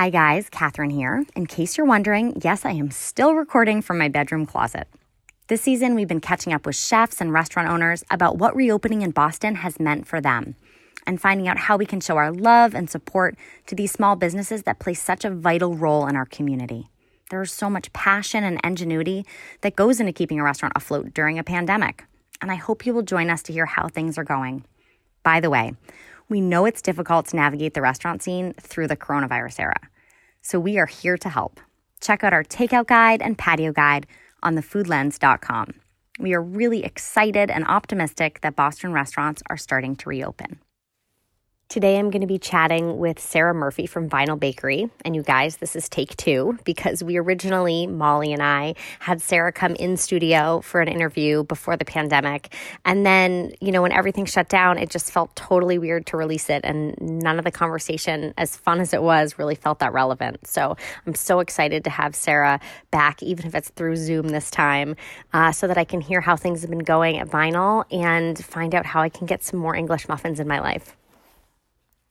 Hi, guys, Catherine here. In case you're wondering, yes, I am still recording from my bedroom closet. This season, we've been catching up with chefs and restaurant owners about what reopening in Boston has meant for them and finding out how we can show our love and support to these small businesses that play such a vital role in our community. There is so much passion and ingenuity that goes into keeping a restaurant afloat during a pandemic. And I hope you will join us to hear how things are going. By the way, we know it's difficult to navigate the restaurant scene through the coronavirus era. So we are here to help. Check out our takeout guide and patio guide on thefoodlens.com. We are really excited and optimistic that Boston restaurants are starting to reopen. Today, I'm going to be chatting with Sarah Murphy from Vinal Bakery. And you guys, this is take two because we originally, Molly and I, had Sarah come in studio for an interview before the pandemic. And then, you know, when everything shut down, it just felt totally weird to release it. And none of the conversation, as fun as it was, really felt that relevant. So I'm so excited to have Sarah back, even if it's through Zoom this time, uh, so that I can hear how things have been going at Vinal and find out how I can get some more English muffins in my life.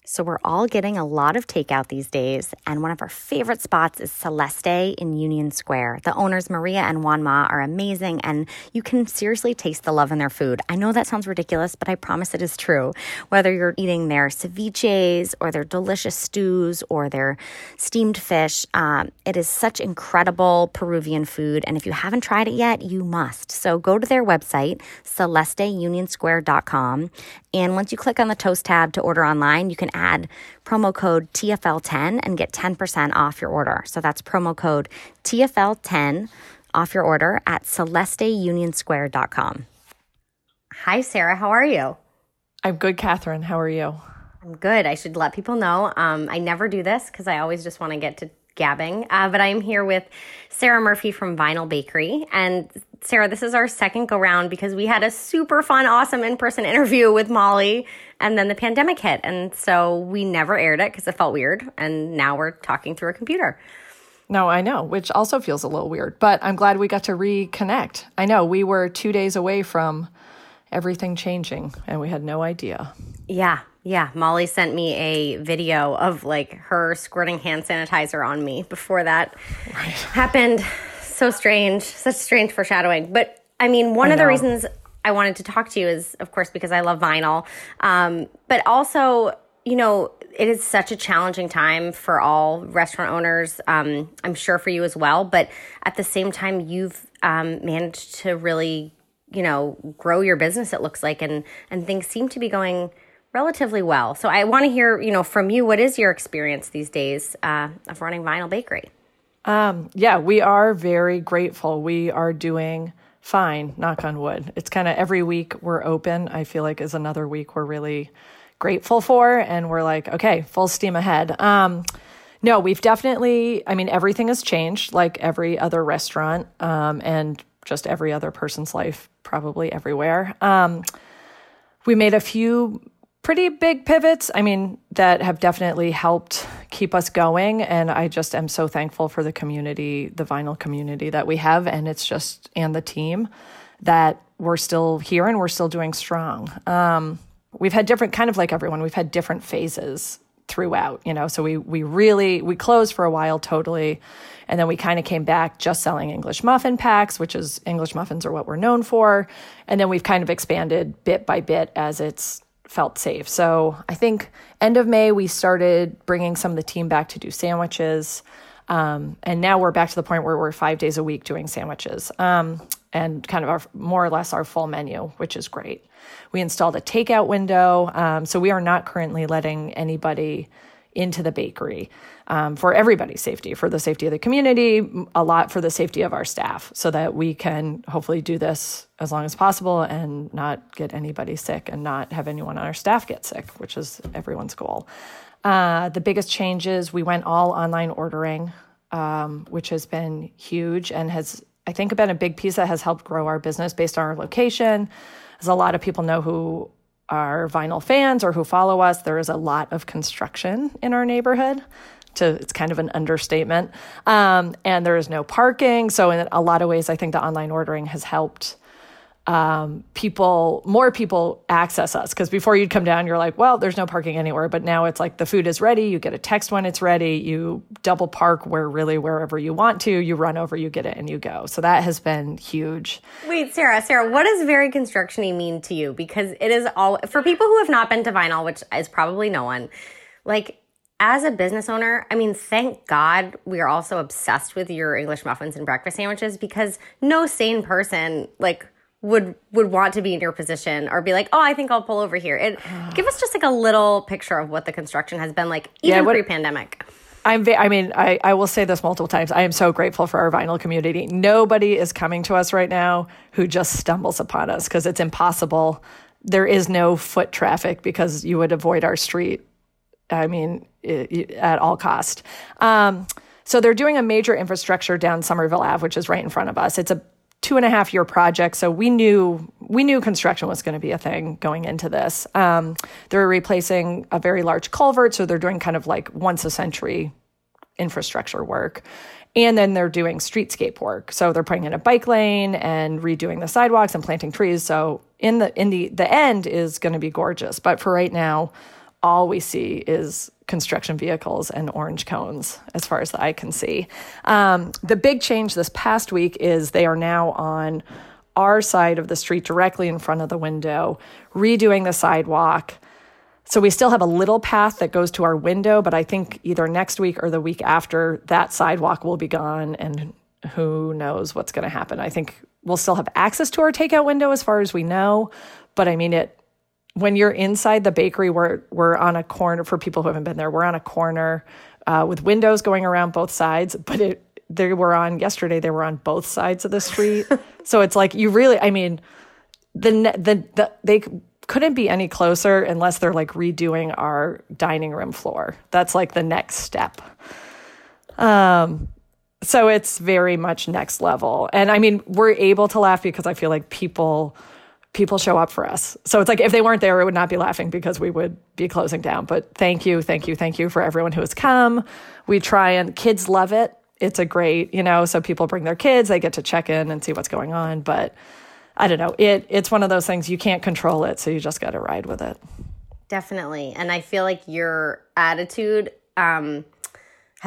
So we're all getting a lot of takeout these days, and one of our favorite spots is Celeste in Union Square. The owners Maria and Juan Ma are amazing, and you can seriously taste the love in their food. I know that sounds ridiculous, but I promise it is true. Whether you're eating their ceviches or their delicious stews or their steamed fish, um, it is such incredible Peruvian food, and if you haven't tried it yet, you must. So go to their website, celesteunionsquare.com, and once you click on the toast tab to order online, you can add promo code TFL10 and get 10% off your order. So that's promo code TFL10 off your order at celesteunionsquare.com. Hi, Sarah. How are you? I'm good, Catherine. How are you? I'm good. I should let people know. Um, I never do this because I always just want to get to gabbing. Uh, but I'm here with Sarah Murphy from Vinal Bakery. And Sarah, this is our second go round because we had a super fun, awesome in person interview with Molly and then the pandemic hit. And so we never aired it because it felt weird. And now we're talking through a computer. No, I know, which also feels a little weird, but I'm glad we got to reconnect. I know we were two days away from everything changing and we had no idea. Yeah, yeah. Molly sent me a video of like her squirting hand sanitizer on me before that right. happened. So strange, such strange foreshadowing. But I mean, one I of the reasons I wanted to talk to you is, of course, because I love Vinal, um, but also, you know, it is such a challenging time for all restaurant owners. Um, I'm sure for you as well. But at the same time, you've um, managed to really, you know, grow your business. It looks like, and and things seem to be going relatively well. So I want to hear, you know, from you. What is your experience these days uh, of running Vinal Bakery? Um, yeah, we are very grateful. We are doing fine, knock on wood. It's kind of every week we're open, I feel like is another week we're really grateful for. And we're like, okay, full steam ahead. Um, no, we've definitely, I mean, everything has changed like every other restaurant um, and just every other person's life, probably everywhere. Um, we made a few pretty big pivots. I mean, that have definitely helped keep us going. And I just am so thankful for the community, the Vinal community that we have. And it's just, and the team that we're still here and we're still doing strong. Um, we've had different, kind of like everyone, we've had different phases throughout, you know. So we, we really, we closed for a while totally. And then we kind of came back just selling English muffin packs, which is English muffins are what we're known for. And then we've kind of expanded bit by bit as it's felt safe. So I think end of May we started bringing some of the team back to do sandwiches, um, and now we're back to the point where we're five days a week doing sandwiches, um, and kind of our more or less our full menu, which is great. We installed a takeout window, um, so we are not currently letting anybody into the bakery um, for everybody's safety, for the safety of the community, a lot for the safety of our staff, so that we can hopefully do this as long as possible and not get anybody sick and not have anyone on our staff get sick, which is everyone's goal. Uh, the biggest changes we went all online ordering, um, which has been huge and has, I think, been a big piece that has helped grow our business based on our location. As a lot of people know who are Vinal fans or who follow us, there is a lot of construction in our neighborhood. To, it's kind of an understatement. Um, and there is no parking. So, in a lot of ways, I think the online ordering has helped um, people, more people access us. Because before you'd come down, you're like, well, there's no parking anywhere. But now it's like the food is ready. You get a text when it's ready. You double park where really wherever you want to. You run over, you get it, and you go. So that has been huge. Wait, Sarah, Sarah, what does very constructiony mean to you? Because it is all for people who have not been to Vinal, which is probably no one. Like as a business owner, I mean, thank God we are also obsessed with your English muffins and breakfast sandwiches because no sane person like would would want to be in your position or be like, oh, I think I'll pull over here. It give us just like a little picture of what the construction has been like, even yeah, pre-pandemic. I'm. Va- I mean, I, I will say this multiple times. I am so grateful for our Vinal community. Nobody is coming to us right now who just stumbles upon us because it's impossible. There is no foot traffic because you would avoid our street. I mean, at all cost. Um, so they're doing a major infrastructure down Somerville Ave, which is right in front of us. It's a two and a half year project, so we knew we knew construction was going to be a thing going into this. Um, they're replacing a very large culvert, so they're doing kind of like once a century infrastructure work. And then they're doing streetscape work. So they're putting in a bike lane and redoing the sidewalks and planting trees. So in the in the the end is going to be gorgeous. But for right now, all we see is construction vehicles and orange cones as far as the eye can see. Um, the big change this past week is they are now on our side of the street directly in front of the window, redoing the sidewalk. So we still have a little path that goes to our window, but I think either next week or the week after that sidewalk will be gone and who knows what's going to happen. I think we'll still have access to our takeout window as far as we know, but I mean it when you're inside the bakery, we're we're on a corner for people who haven't been there. We're on a corner uh, with windows going around both sides, but it they were on yesterday. They were on both sides of the street, so it's like you really. I mean, the the, the they couldn't be any closer unless they're like redoing our dining room floor. That's like the next step. Um, so it's very much next level, and I mean, we're able to laugh because I feel like people people show up for us. So it's like if they weren't there, it would not be laughing because we would be closing down. But thank you, thank you, thank you for everyone who has come. We try and kids love it. It's a great, you know, so people bring their kids, they get to check in and see what's going on. But I don't know. It it's one of those things you can't control it, so you just got to ride with it. Definitely. And I feel like your attitude um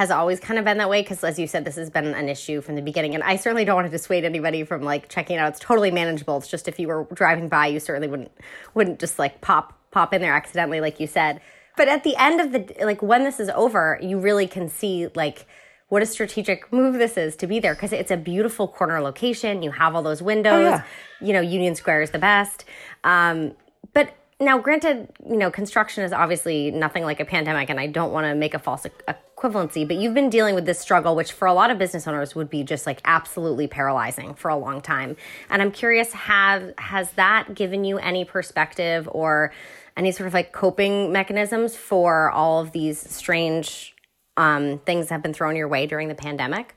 has always kind of been that way because as you said this has been an issue from the beginning and i certainly don't want to dissuade anybody from like checking it out. It's totally manageable. It's just if you were driving by you certainly wouldn't wouldn't just like pop pop in there accidentally like you said. But at the end of the like when this is over you really can see like what a strategic move this is to be there because it's a beautiful corner location. You have all those windows. Oh, yeah. you know union square is the best. Um, but now granted you know construction is obviously nothing like a pandemic and i don't want to make a false equivalency but you've been dealing with this struggle which for a lot of business owners would be just like absolutely paralyzing for a long time. And i'm curious have has that given you any perspective or any sort of like coping mechanisms for all of these strange um, things that have been thrown your way during the pandemic?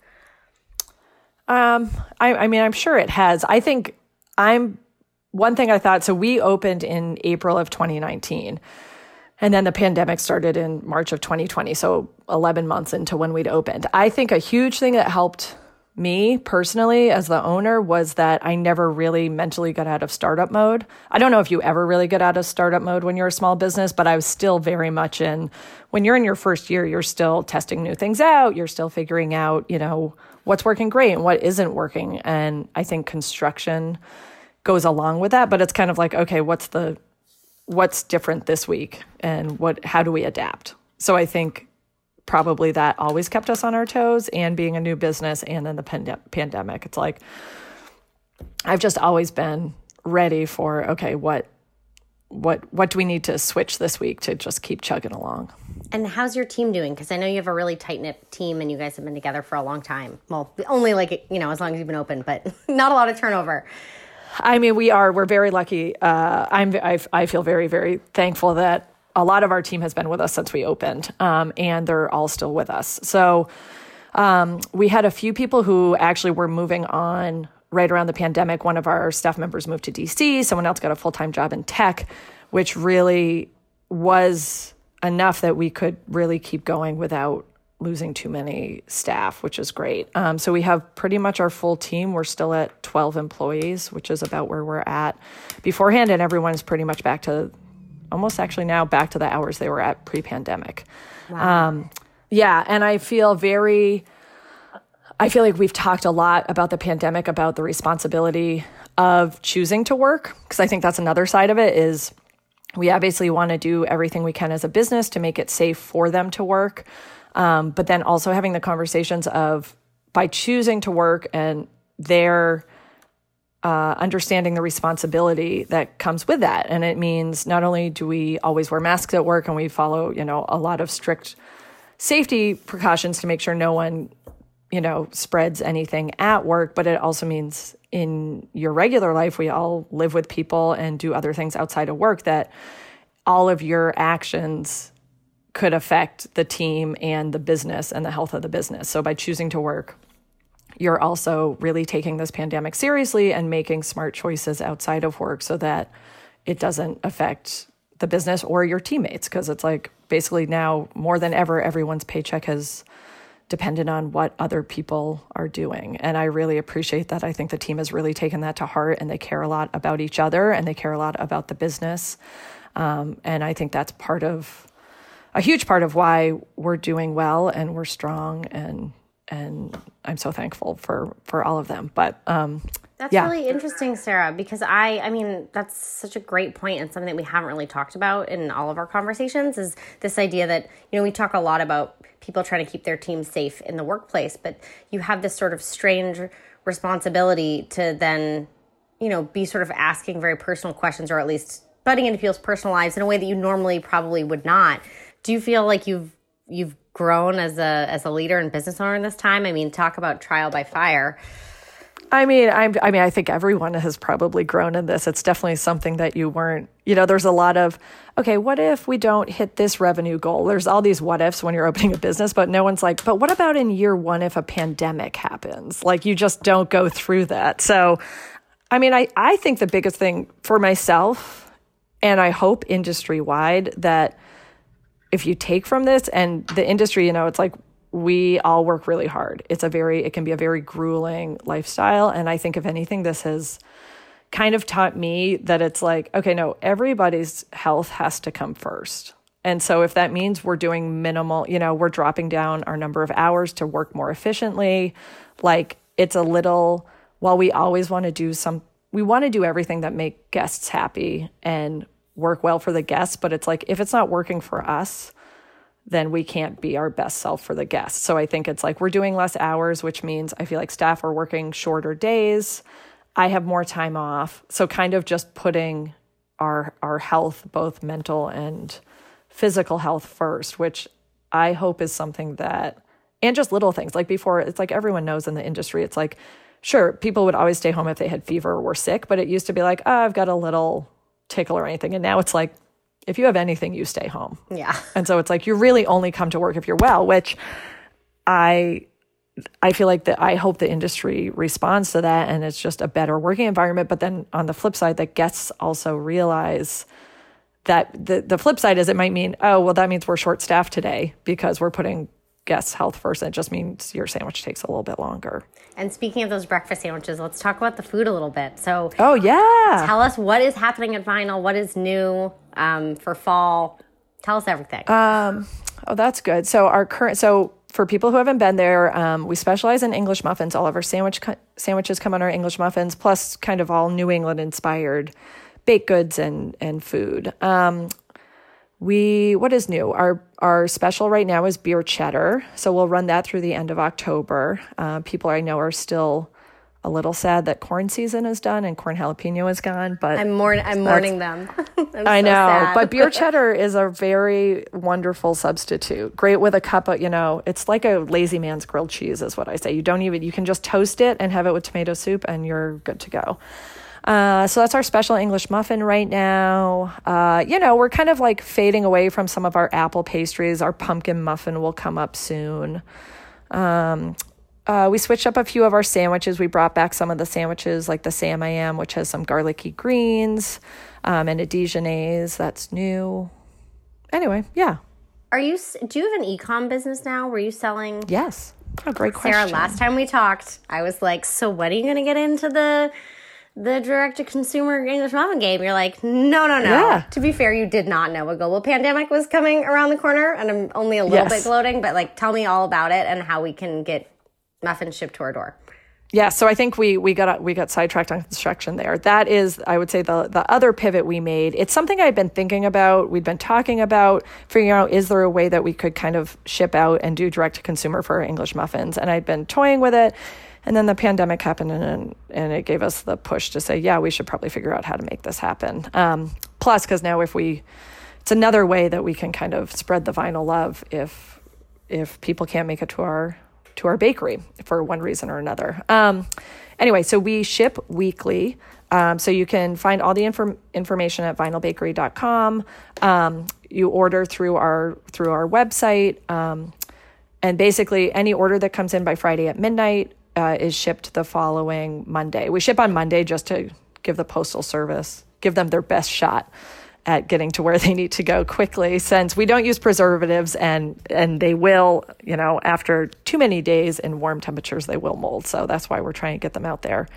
Um, I, I mean i'm sure it has. I think i'm one thing I thought so we opened in April of 2019. And then the pandemic started in March of 2020. So 11 months into when we'd opened. I think a huge thing that helped me personally as the owner was that I never really mentally got out of startup mode. I don't know if you ever really get out of startup mode when you're a small business, but I was still very much in when you're in your first year, you're still testing new things out, you're still figuring out, you know, what's working great and what isn't working. And I think construction goes along with that, but it's kind of like, okay, what's the what's different this week and what how do we adapt? So I think probably that always kept us on our toes and being a new business and then the pand- pandemic. It's like I've just always been ready for okay, what what what do we need to switch this week to just keep chugging along? And how's your team doing? Because I know you have a really tight knit team, and you guys have been together for a long time. Well, only like you know as long as you've been open, but not a lot of turnover. I mean, we are. We're very lucky. Uh, I'm. I, I feel very, very thankful that a lot of our team has been with us since we opened, um, and they're all still with us. So um, we had a few people who actually were moving on right around the pandemic. One of our staff members moved to DC. Someone else got a full time job in tech, which really was enough that we could really keep going without losing too many staff, which is great. Um, so we have pretty much our full team. We're still at 12 employees, which is about where we're at beforehand, and everyone's pretty much back to almost actually now back to the hours they were at pre pandemic. Wow. Um, yeah, and I feel very. I feel like we've talked a lot about the pandemic, about the responsibility of choosing to work, because I think that's another side of it is we obviously want to do everything we can as a business to make it safe for them to work. Um, but then also having the conversations of by choosing to work and their uh, understanding the responsibility that comes with that. And it means not only do we always wear masks at work and we follow, you know, a lot of strict safety precautions to make sure no one, you know, spreads anything at work, but it also means in your regular life, we all live with people and do other things outside of work that all of your actions could affect the team and the business and the health of the business. So by choosing to work, you're also really taking this pandemic seriously and making smart choices outside of work so that it doesn't affect the business or your teammates because it's like basically now more than ever everyone's paycheck has dependent on what other people are doing. And I really appreciate that. I think the team has really taken that to heart and they care a lot about each other and they care a lot about the business. Um, and I think that's part of a huge part of why we're doing well and we're strong and and I'm so thankful for for all of them. But um, that's yeah. really interesting, Sarah, because I I mean that's such a great point and something that we haven't really talked about in all of our conversations is this idea that you know we talk a lot about people trying to keep their team safe in the workplace, but you have this sort of strange responsibility to then you know be sort of asking very personal questions or at least butting into people's personal lives in a way that you normally probably would not. Do you feel like you've you've grown as a as a leader and business owner in this time? I mean, talk about trial by fire. I mean, I'm, I mean, I think everyone has probably grown in this. It's definitely something that you weren't. You know, there's a lot of, okay, what if we don't hit this revenue goal? There's all these what ifs when you're opening a business, but no one's like, but what about in year one if a pandemic happens? Like, you just don't go through that. So, I mean, I I think the biggest thing for myself, and I hope industry wide that if you take from this and the industry, you know, it's like we all work really hard. It's a very, it can be a very grueling lifestyle. And I think, if anything, this has kind of taught me that it's like, okay, no, everybody's health has to come first. And so, if that means we're doing minimal, you know, we're dropping down our number of hours to work more efficiently, like it's a little, while we always want to do some, we want to do everything that make guests happy and work well for the guests, but it's like if it's not working for us, then we can't be our best self for the guests. So I think it's like we're doing less hours, which means I feel like staff are working shorter days. I have more time off. So kind of just putting our our health, both mental and physical health first, which I hope is something that and just little things. Like before, it's like everyone knows in the industry, it's like sure, people would always stay home if they had fever or were sick, but it used to be like, oh, I've got a little tickle or anything. And now it's like, if you have anything, you stay home. Yeah. And so it's like you really only come to work if you're well, which I I feel like that I hope the industry responds to that and it's just a better working environment. But then on the flip side, that guests also realize that the the flip side is it might mean, oh, well, that means we're short staffed today because we're putting guests' health first. It just means your sandwich takes a little bit longer. And speaking of those breakfast sandwiches, let's talk about the food a little bit. So, oh yeah, tell us what is happening at Vinal. What is new um, for fall? Tell us everything. Um, oh, that's good. So our current so for people who haven't been there, um, we specialize in English muffins. All of our sandwich sandwiches come on our English muffins, plus kind of all New England inspired baked goods and and food. Um, we what is new? Our our special right now is beer cheddar, so we'll run that through the end of October. Uh, people I know are still a little sad that corn season is done and corn jalapeno is gone, but I'm mourn I'm mourning them. I'm i so know, but beer cheddar is a very wonderful substitute. Great with a cup of, you know, it's like a lazy man's grilled cheese is what I say. You don't even you can just toast it and have it with tomato soup and you're good to go. Uh, so that's our special English muffin right now. Uh, you know, we're kind of like fading away from some of our apple pastries. Our pumpkin muffin will come up soon. Um, uh, we switched up a few of our sandwiches. We brought back some of the sandwiches, like the Sam I Am, which has some garlicky greens, um, and a Dijonnaise that's new. Anyway, yeah. are you? Do you have an ecom business now? Were you selling? Yes. Oh, great question. Sarah, last time we talked, I was like, "So what are you going to get into the the direct to consumer English muffin game?" You're like, "No, no, no." Yeah. To be fair, you did not know a global pandemic was coming around the corner, and I'm only a little Yes. bit gloating. But like, tell me all about it and how we can get muffins shipped to our door. Yeah, so I think we we got we got sidetracked on construction there. That is, I would say, the the other pivot we made. It's something I've been thinking about. We've been talking about figuring out is there a way that we could kind of ship out and do direct to consumer for English muffins, and I've been toying with it. And then the pandemic happened, and and it gave us the push to say, yeah, we should probably figure out how to make this happen. Um, plus, because now if we, it's another way that we can kind of spread the Vinal love if if people can't make it to our to our bakery for one reason or another. Um, anyway, so we ship weekly. Um, so you can find all the inform- information at vinalbakery.com. Um, you order through our through our website, um, and basically any order that comes in by Friday at midnight uh, is shipped the following Monday. We ship on Monday just to give the postal service give them their best shot at getting to where they need to go quickly. Since we don't use preservatives and and they will you know after too many days in warm temperatures they will mold. So that's why we're trying to get them out there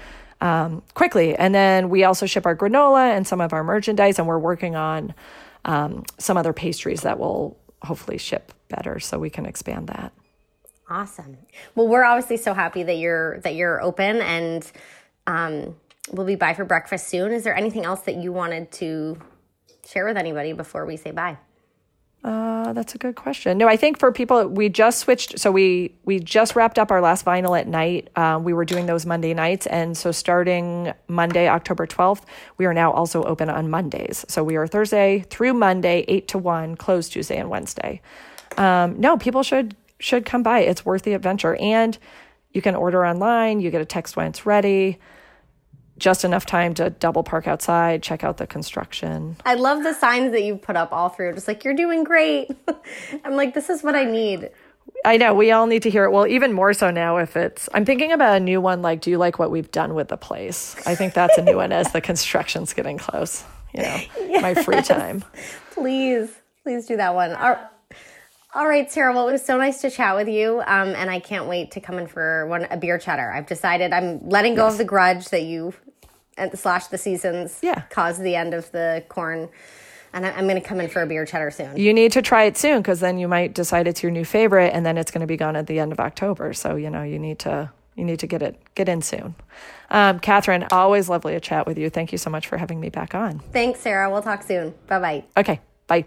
um, quickly. And then we also ship our granola and some of our merchandise and we're working on um, some other pastries that will hopefully ship better so we can expand that Awesome. Well, we're obviously so happy that you're that you're open and um, we'll be by for breakfast soon. Is there anything else that you wanted to share with anybody before we say bye? Uh, that's a good question. No, I think for people, we just switched. So we we just wrapped up our last Vinal at night. Um, we were doing those Monday nights, and so starting Monday, October twelfth, we are now also open on Mondays. So we are Thursday through Monday, eight to one, closed Tuesday and Wednesday. Um, no, people should should come by. It's worth the adventure, and you can order online. You get a text when it's ready. Just enough time to double park outside, check out the construction. I love the signs that you put up all through. Just like you're doing great. I'm like, this is what I need. I know we all need to hear it. Well, even more so now if it's. I'm thinking about a new one. Like, do you like what we've done with the place? I think that's a new one as the construction's getting close. You know, my free time. Please, please do that one. All, all right, Sarah. Well, it was so nice to chat with you, um, and I can't wait to come in for one a beer cheddar. I've decided I'm letting go of the grudge that you and slash the seasons Yeah. caused the end of the corn, and I, I'm going to come in for a beer cheddar soon. You need to try it soon because then you might decide it's your new favorite, and then it's going to be gone at the end of October. So you know you need to you need to get it get in soon. Um, Catherine, always lovely to chat with you. Thank you so much for having me back on. Thanks, Sarah. We'll talk soon. Bye bye. Okay, bye.